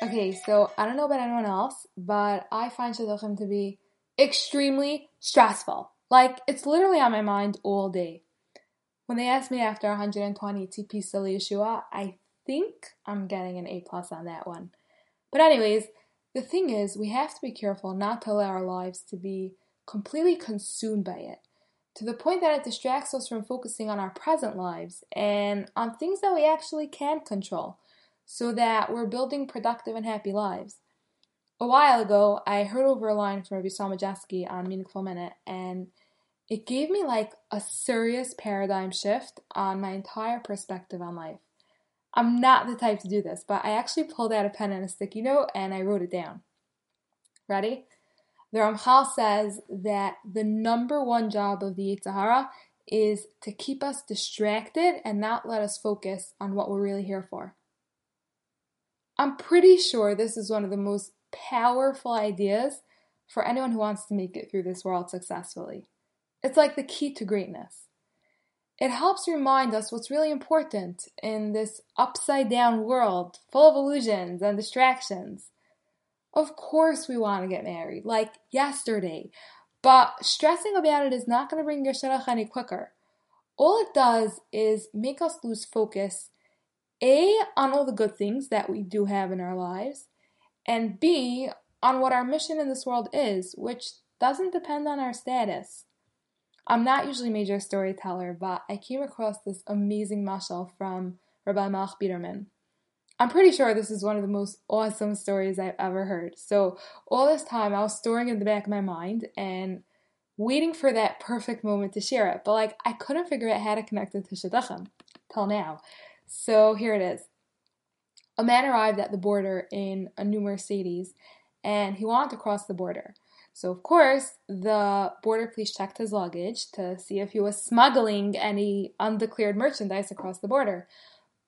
Okay, so I don't know about anyone else, but I find shidduchim to be extremely stressful. Like, it's literally on my mind all day. When they asked me after 120 Tzipisa L'yeshua, I think I'm getting an A plus on that one. But anyways, the thing is, we have to be careful not to allow our lives to be completely consumed by it, to the point that it distracts us from focusing on our present lives and on things that we actually can control so that we're building productive and happy lives. A while ago, I heard over a line from Rabbi Majeski on Meaningful Minute, and it gave me like a serious paradigm shift on my entire perspective on life. I'm not the type to do this, but I actually pulled out a pen and a sticky note and I wrote it down. Ready? The Ramchal says that the number one job of the Yetzer Hara is to keep us distracted and not let us focus on what we're really here for. I'm pretty sure this is one of the most powerful ideas for anyone who wants to make it through this world successfully. It's like the key to greatness. It helps remind us what's really important in this upside down world full of illusions and distractions. Of course, we want to get married, like yesterday, but stressing about it is not going to bring your shidduch any quicker. All it does is make us lose focus a, on all the good things that we do have in our lives, and B, on what our mission in this world is, which doesn't depend on our status. I'm not usually a major storyteller, but I came across this amazing mashal from Rabbi Meilech Biderman. I'm pretty sure this is one of the most awesome stories I've ever heard. So all this time I was storing it in the back of my mind and waiting for that perfect moment to share it. But like I couldn't figure out how to connect it to Shidduchim till now. So here it is. A man arrived at the border in a new Mercedes and he wanted to cross the border. So, of course, the border police checked his luggage to see if he was smuggling any undeclared merchandise across the border.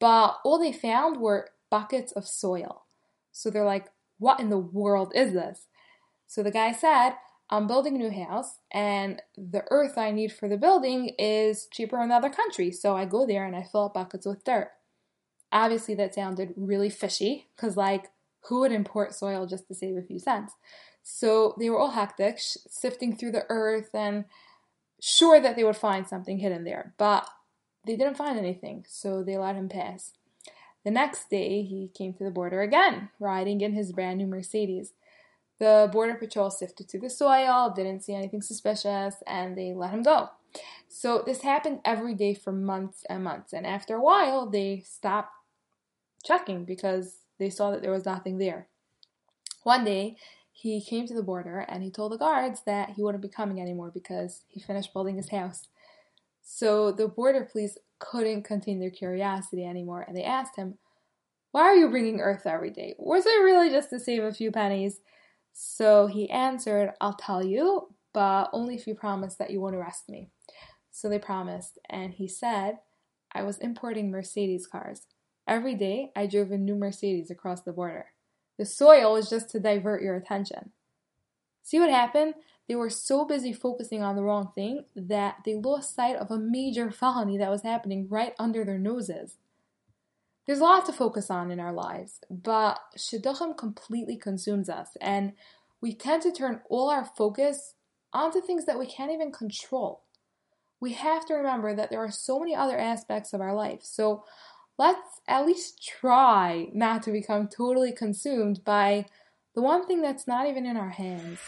But all they found were buckets of soil. So they're like, what in the world is this? So the guy said, I'm building a new house, and the earth I need for the building is cheaper in another country. So I go there and I fill up buckets with dirt. Obviously, that sounded really fishy because, like, who would import soil just to save a few cents? So they were all hectic, sifting through the earth and sure that they would find something hidden there. But they didn't find anything, so they let him pass. The next day, he came to the border again, riding in his brand new Mercedes. The Border Patrol sifted through the soil, didn't see anything suspicious, and they let him go. So this happened every day for months and months. And after a while, they stopped checking because they saw that there was nothing there. One day, he came to the border and he told the guards that he wouldn't be coming anymore because he finished building his house. So the border police couldn't contain their curiosity anymore and they asked him, Why are you bringing earth every day? Was it really just to save a few pennies? So he answered, I'll tell you, but only if you promise that you won't arrest me. So they promised, and he said, I was importing Mercedes cars. Every day I drove a new Mercedes across the border. The soil was just to divert your attention. See what happened? They were so busy focusing on the wrong thing that they lost sight of a major felony that was happening right under their noses. There's a lot to focus on in our lives, but shidduchim completely consumes us, and we tend to turn all our focus onto things that we can't even control. We have to remember that there are so many other aspects of our life, so let's at least try not to become totally consumed by the one thing that's not even in our hands.